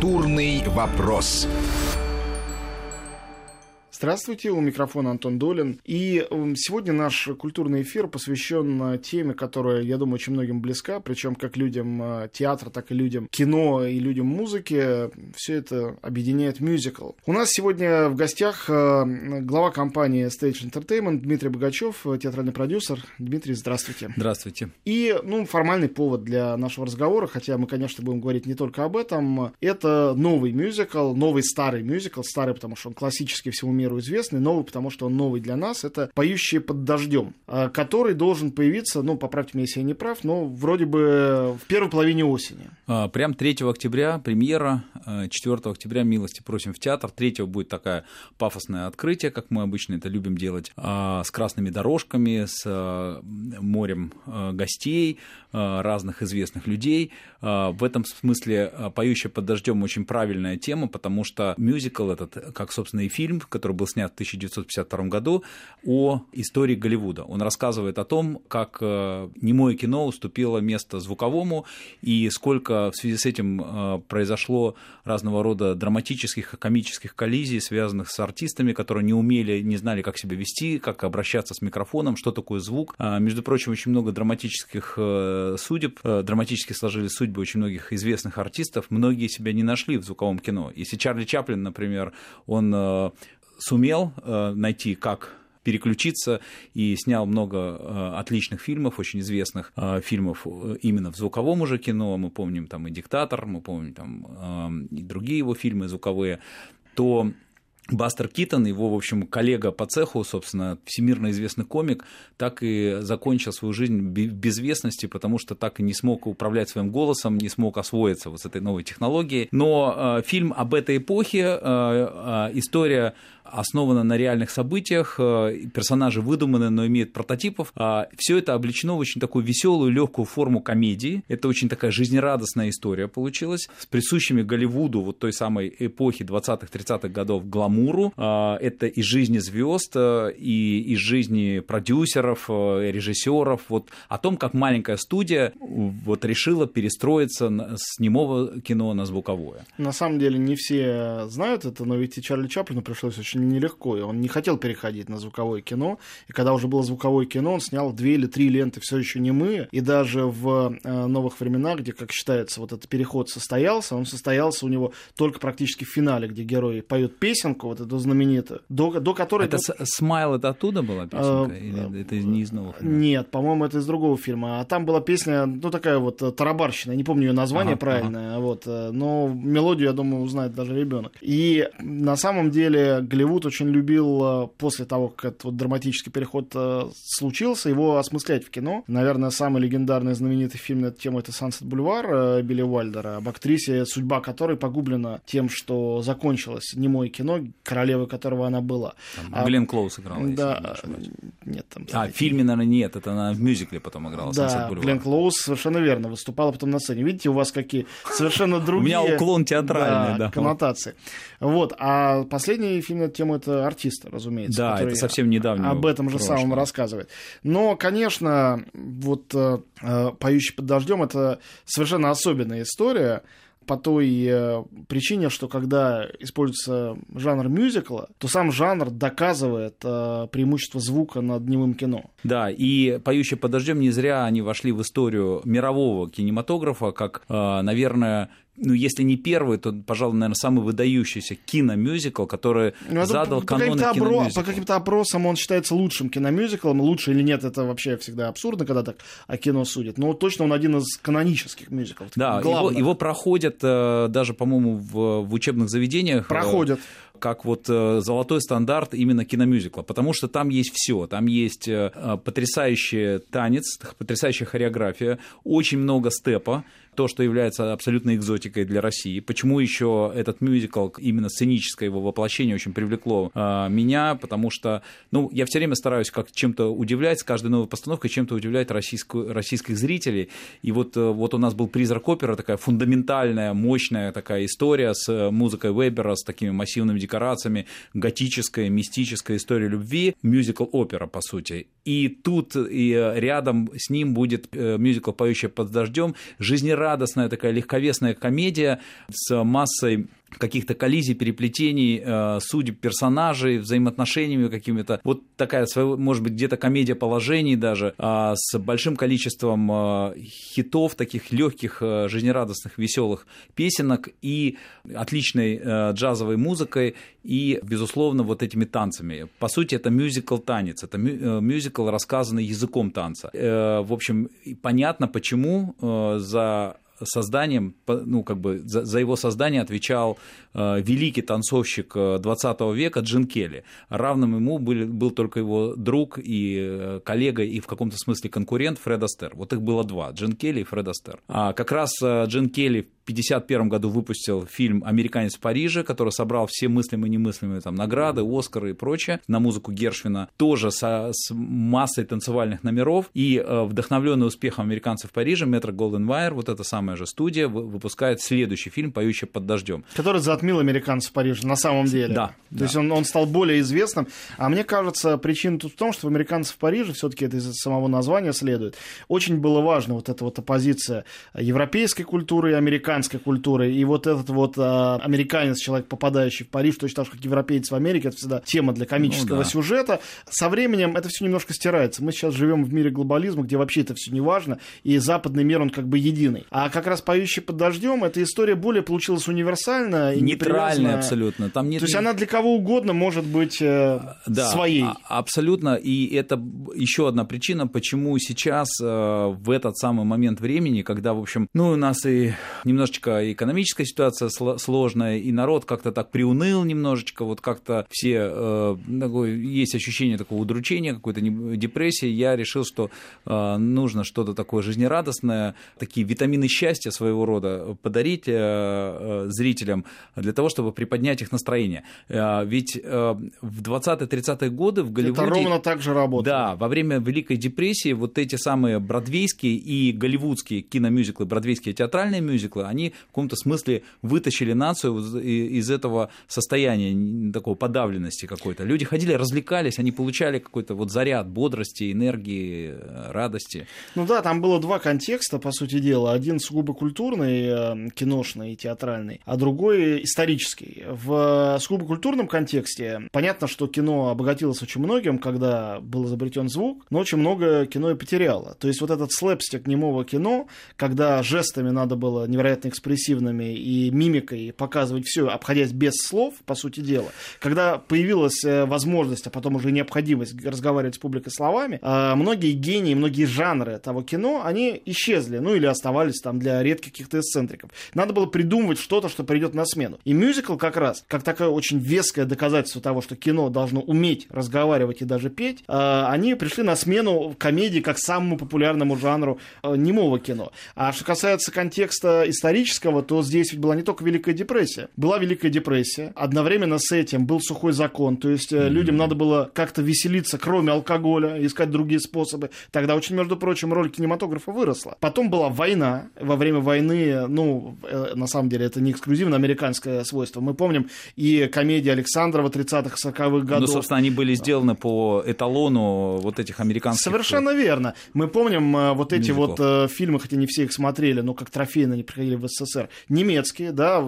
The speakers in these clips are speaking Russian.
Культурный вопрос. Здравствуйте, у микрофона Антон Долин. И эм, сегодня наш культурный эфир посвящен э, теме, которая, я думаю, очень многим близка, причем как людям э, театра, так и людям кино и людям музыки. Все это объединяет мюзикл. У нас сегодня в гостях э, глава компании Stage Entertainment Дмитрий Богачев, театральный продюсер. Дмитрий, здравствуйте. Здравствуйте. И, ну, формальный повод для нашего разговора, хотя мы, конечно, будем говорить не только об этом, это новый мюзикл, новый старый мюзикл, старый, потому что он классический всему миру миру известный, новый, потому что он новый для нас, это «Поющие под дождем», а, который должен появиться, ну, поправьте меня, если я не прав, но вроде бы в первой половине осени. А, прям 3 октября премьера, 4 а, октября милости просим в театр, 3 будет такая пафосное открытие, как мы обычно это любим делать, с красными дорожками, с морем гостей, разных известных людей. В этом смысле «Поющая под дождем» очень правильная тема, потому что мюзикл этот, как, собственно, и фильм, который был снят в 1952 году, о истории Голливуда. Он рассказывает о том, как э, немое кино уступило место звуковому, и сколько в связи с этим э, произошло разного рода драматических и комических коллизий, связанных с артистами, которые не умели, не знали, как себя вести, как обращаться с микрофоном, что такое звук. А, между прочим, очень много драматических э, судеб, драматически сложились судьбы очень многих известных артистов, многие себя не нашли в звуковом кино. Если Чарли Чаплин, например, он сумел э, найти, как переключиться и снял много э, отличных фильмов, очень известных э, фильмов именно в звуковом уже кино. Мы помним там и «Диктатор», мы помним там и другие его фильмы звуковые, то Бастер Китон, его, в общем, коллега по цеху, собственно, всемирно известный комик, так и закончил свою жизнь в безвестности, потому что так и не смог управлять своим голосом, не смог освоиться вот с этой новой технологией. Но э, фильм об этой эпохе, э, э, история основана на реальных событиях, э, персонажи выдуманы, но имеют прототипов. А Все это облечено в очень такую веселую, легкую форму комедии. Это очень такая жизнерадостная история получилась, с присущими Голливуду вот той самой эпохи 20-30-х годов гламуру. А, это из жизни звезд, э, и из жизни продюсеров, э, режиссеров, вот о том, как маленькая студия вот решила перестроиться с немого кино на звуковое. На самом деле не все знают это, но ведь и Чарли Чаплину пришлось очень очень нелегко, и он не хотел переходить на звуковое кино, и когда уже было звуковое кино, он снял две или три ленты все еще не мы, и даже в э, новых временах, где, как считается, вот этот переход состоялся, он состоялся у него только практически в финале, где герой поет песенку, вот эту знаменитую, до, до которой... Это до... «Смайл» это оттуда была песенка? А, или это не из новых? Нет, по-моему, это из другого фильма, а там была песня, ну, такая вот э, тарабарщина, не помню ее название ага, правильное, ага. вот, но мелодию, я думаю, узнает даже ребенок. И на самом деле Голливуд очень любил э, после того, как этот вот драматический переход э, случился, его осмыслять в кино. Наверное, самый легендарный знаменитый фильм на эту тему это «Сансет Бульвар» э, Билли Уальдера, об актрисе, судьба которой погублена тем, что закончилось немое кино, королевой которого она была. Там а, Глен Клоус играла, да, Нет, там... А, в фильме, наверное, нет, это она в мюзикле потом играла, Да, Глен Клоус совершенно верно, выступала потом на сцене. Видите, у вас какие совершенно другие... У меня уклон театральный, да. Коннотации. Вот, а последний фильм на тему это артист, разумеется. Да, это совсем недавно. Об этом же прошлое. самом рассказывает. Но, конечно, вот э, э, «Поющий под дождем» это совершенно особенная история по той э, причине, что когда используется жанр мюзикла, то сам жанр доказывает э, преимущество звука над немым кино. Да, и «Поющий под дождем» не зря они вошли в историю мирового кинематографа, как, э, наверное, ну, если не первый, то, пожалуй, наверное, самый выдающийся киномюзикл, который ну, задал по, каноны по киномюзикла. По каким-то опросам он считается лучшим киномюзиклом. Лучше или нет, это вообще всегда абсурдно, когда так о кино судят. Но точно он один из канонических мюзиклов. Да, его, его проходят э, даже, по-моему, в, в учебных заведениях. Э, проходят как вот э, золотой стандарт именно киномюзикла, потому что там есть все, там есть потрясающий танец, потрясающая хореография, очень много степа, то, что является абсолютной экзотикой для России. Почему еще этот мюзикл, именно сценическое его воплощение очень привлекло э, меня, потому что, ну, я все время стараюсь как чем-то удивлять, с каждой новой постановкой чем-то удивлять российскую, российских зрителей. И вот, э, вот у нас был «Призрак опера», такая фундаментальная, мощная такая история с музыкой Вебера, с такими массивными декорациями, готическая, мистическая история любви, мюзикл-опера, по сути. И тут и рядом с ним будет э, мюзикл «Поющая под дождем», жизнерадостная такая легковесная комедия с массой каких-то коллизий, переплетений э, судеб персонажей, взаимоотношениями какими-то. Вот такая, может быть, где-то комедия положений даже, э, с большим количеством э, хитов, таких легких, э, жизнерадостных, веселых песенок и отличной джазовой музыкой и, безусловно, вот этими танцами. По сути, это мюзикл-танец, это мюзикл, рассказанный языком танца. В общем, понятно, почему за созданием, ну, как бы за, за его создание отвечал великий танцовщик 20 э, века Джин Келли. Равным ему был, был только его друг и э, коллега, и в каком-то смысле конкурент Фред Астер. Вот их было два, Джин Келли и Фред Астер. А как раз э, Джин Келли 1951 году выпустил фильм «Американец в Париже», который собрал все мыслимые и немыслимые там, награды, Оскары и прочее на музыку Гершвина, тоже со, с массой танцевальных номеров. И э, вдохновленный успехом «Американцев в Париже» Метро Голден Вайер, вот эта самая же студия, выпускает следующий фильм «Поющий под дождем». Который затмил «Американцев в Париже» на самом деле. Да. То да. есть он, он стал более известным. А мне кажется, причина тут в том, что в «Американцев в Париже» все-таки это из самого названия следует. Очень было важно вот эта вот оппозиция европейской культуры и американской культуры. И вот этот вот а, американец, человек, попадающий в Париж, точно так же, как европеец в Америке, это всегда тема для комического ну, да. сюжета. Со временем это все немножко стирается. Мы сейчас живем в мире глобализма, где вообще это все не важно, и западный мир, он как бы единый. А как раз «Поющий под дождем» эта история более получилась универсальная и Нейтральная абсолютно. Там нет... То есть она для кого угодно может быть э, да, своей. А, абсолютно. И это еще одна причина, почему сейчас э, в этот самый момент времени, когда, в общем, ну, у нас и немножечко экономическая ситуация сложная, и народ как-то так приуныл немножечко, вот как-то все, э, такое, есть ощущение такого удручения, какой-то депрессии. Я решил, что нужно что-то такое жизнерадостное, такие витамины счастья своего рода подарить зрителям для того, чтобы приподнять их настроение. Ведь в 20-30-е годы в Голливуде... Это ровно так же работает. Да, во время Великой депрессии вот эти самые бродвейские и голливудские киномюзиклы, бродвейские театральные мюзиклы, они в каком-то смысле вытащили нацию из этого состояния такого подавленности какой-то. Люди ходили, развлекались, они получали какой-то вот заряд бодрости, энергии, радости. Ну да, там было два контекста, по сути дела. Один сугубо культурный, э, киношный, театральный, а другой исторический. В сугубо культурном контексте понятно, что кино обогатилось очень многим, когда был изобретен звук, но очень много кино и потеряло. То есть вот этот слэпстик немого кино, когда жестами надо было невероятно экспрессивными и мимикой показывать все, обходясь без слов, по сути дела, когда появилась э, возможность, а потом уже необходимость разговаривать с публикой словами, э, многие гении, многие жанры того кино, они исчезли, ну или оставались там для редких каких-то эксцентриков. Надо было придумывать что-то, что придет на смену. И мюзикл как раз, как такое очень веское доказательство того, что кино должно уметь разговаривать и даже петь, э, они пришли на смену комедии как самому популярному жанру немого кино. А что касается контекста исторического, то здесь ведь была не только Великая депрессия. Была Великая депрессия, одновременно с этим был сухой закон, то есть mm-hmm. людям надо было как-то веселиться, кроме алкоголя, искать другие способы. Тогда очень, между прочим, роль кинематографа выросла. Потом была война. Во время войны, ну, э, на самом деле, это не эксклюзивно американское свойство. Мы помним и комедии Александрова 30-х, 40-х годов. Ну, собственно, они были сделаны по эталону вот этих американских... Совершенно верно. Мы помним э, вот эти мюзиклов. вот фильмы, хотя не все их смотрели, но как трофейно они приходили в СССР. Немецкие, да,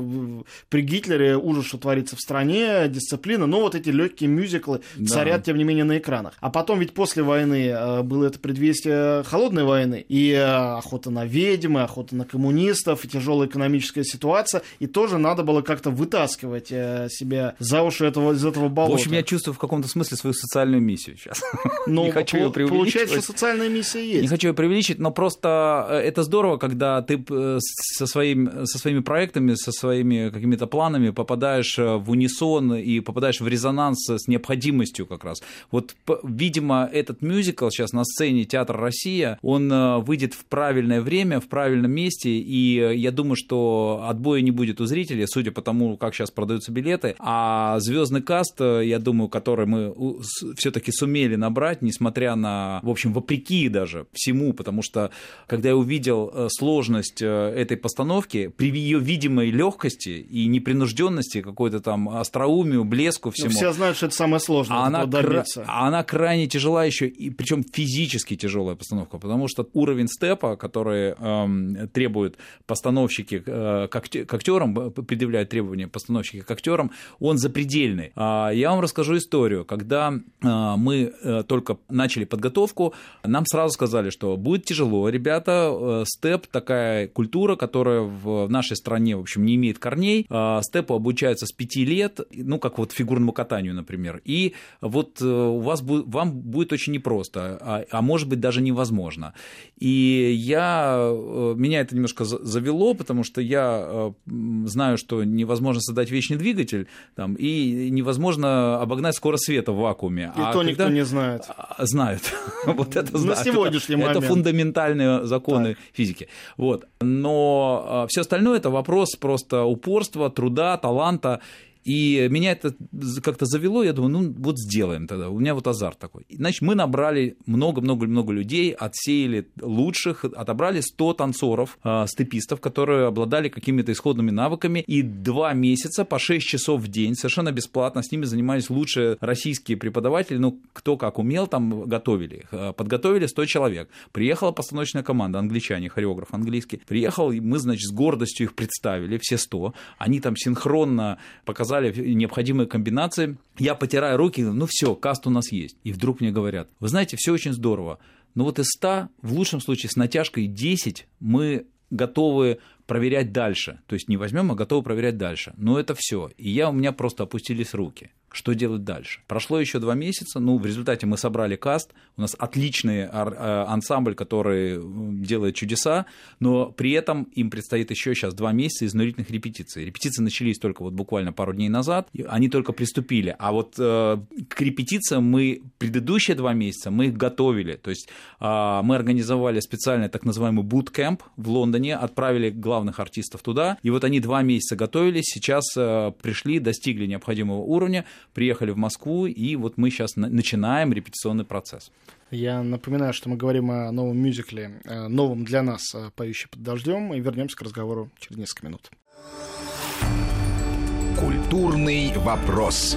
при Гитлере ужас, что творится в стране, дисциплина, но вот эти легкие мюзиклы да. царят, тем не менее, на экранах. А потом ведь после войны э, было это предвестие холодной войны, и э, охота на ведьмы, охота на коммунистов, и тяжелая экономическая ситуация, и тоже надо было как-то вытаскивать э, себя за уши этого, из этого болота. В общем, я чувствую в каком-то смысле свою социальную миссию сейчас. Ну, не хочу ее преувеличивать. Получается, социальная миссия есть. Не хочу ее преувеличить, но просто это здорово, когда ты со своей своим, со своими проектами, со своими какими-то планами попадаешь э, в унисон и попадаешь в резонанс с необходимостью как раз. Вот, видимо, этот мюзикл сейчас на сцене Театра Россия, он э, выйдет в правильное время, в правильном месте, и э, я думаю, что отбоя не будет у зрителей, судя по тому, как сейчас продаются билеты, а звездный каст, я думаю, который мы все-таки сумели набрать, несмотря на, в общем, вопреки даже всему, потому что когда я увидел сложность этой постановки, при ее видимой легкости и непринужденности, какой-то там остроумию, блеску всему. Но все знают, что это самое сложное. Она, кра- она крайне тяжела еще, и причем физически тяжелая постановка, потому что уровень степа, который эм, требуют постановщики э, к, актерам, предъявляют требования постановщики к актерам, он запредельный. А я вам расскажу историю. Когда э, мы э, только начали подготовку, нам сразу сказали, что будет тяжело, ребята, э, степ такая культура, которая в нашей стране, в общем, не имеет корней. Э, степу обучаются с пяти лет, ну, как вот фигурному катанию, например. И вот э, у вас будет, вам будет очень непросто, а, а может быть даже невозможно. И я, меня это немножко завело, потому что я знаю, что невозможно создать вечный двигатель, там, и невозможно обогнать скорость света в вакууме. И а то когда... никто не знает. А, знают. вот это знают. На сегодняшний момент. Это фундаментальные законы физики. Вот. Но все остальное это вопрос просто упорства, труда, таланта. И меня это как-то завело, я думаю, ну вот сделаем тогда, у меня вот азарт такой. Значит, мы набрали много-много-много людей, отсеяли лучших, отобрали 100 танцоров, э, степистов, которые обладали какими-то исходными навыками, и два месяца по 6 часов в день совершенно бесплатно с ними занимались лучшие российские преподаватели, ну, кто как умел, там готовили их. А, подготовили 100 человек. Приехала постановочная команда, англичане, хореограф английский. Приехал, и мы, значит, с гордостью их представили, все 100. Они там синхронно показали показали необходимые комбинации. Я потираю руки, ну все, каст у нас есть. И вдруг мне говорят, вы знаете, все очень здорово, но вот из 100, в лучшем случае с натяжкой 10, мы готовы проверять дальше. То есть не возьмем, а готовы проверять дальше. Но это все. И я, у меня просто опустились руки что делать дальше. Прошло еще два месяца, ну, в результате мы собрали каст, у нас отличный э, ансамбль, который делает чудеса, но при этом им предстоит еще сейчас два месяца изнурительных репетиций. Репетиции начались только вот буквально пару дней назад, они только приступили, а вот э, к репетициям мы предыдущие два месяца мы их готовили, то есть э, мы организовали специальный так называемый буткемп в Лондоне, отправили главных артистов туда, и вот они два месяца готовились, сейчас э, пришли, достигли необходимого уровня, приехали в Москву, и вот мы сейчас начинаем репетиционный процесс. Я напоминаю, что мы говорим о новом мюзикле, э, новом для нас э, «Поющий под дождем», и вернемся к разговору через несколько минут. Культурный вопрос.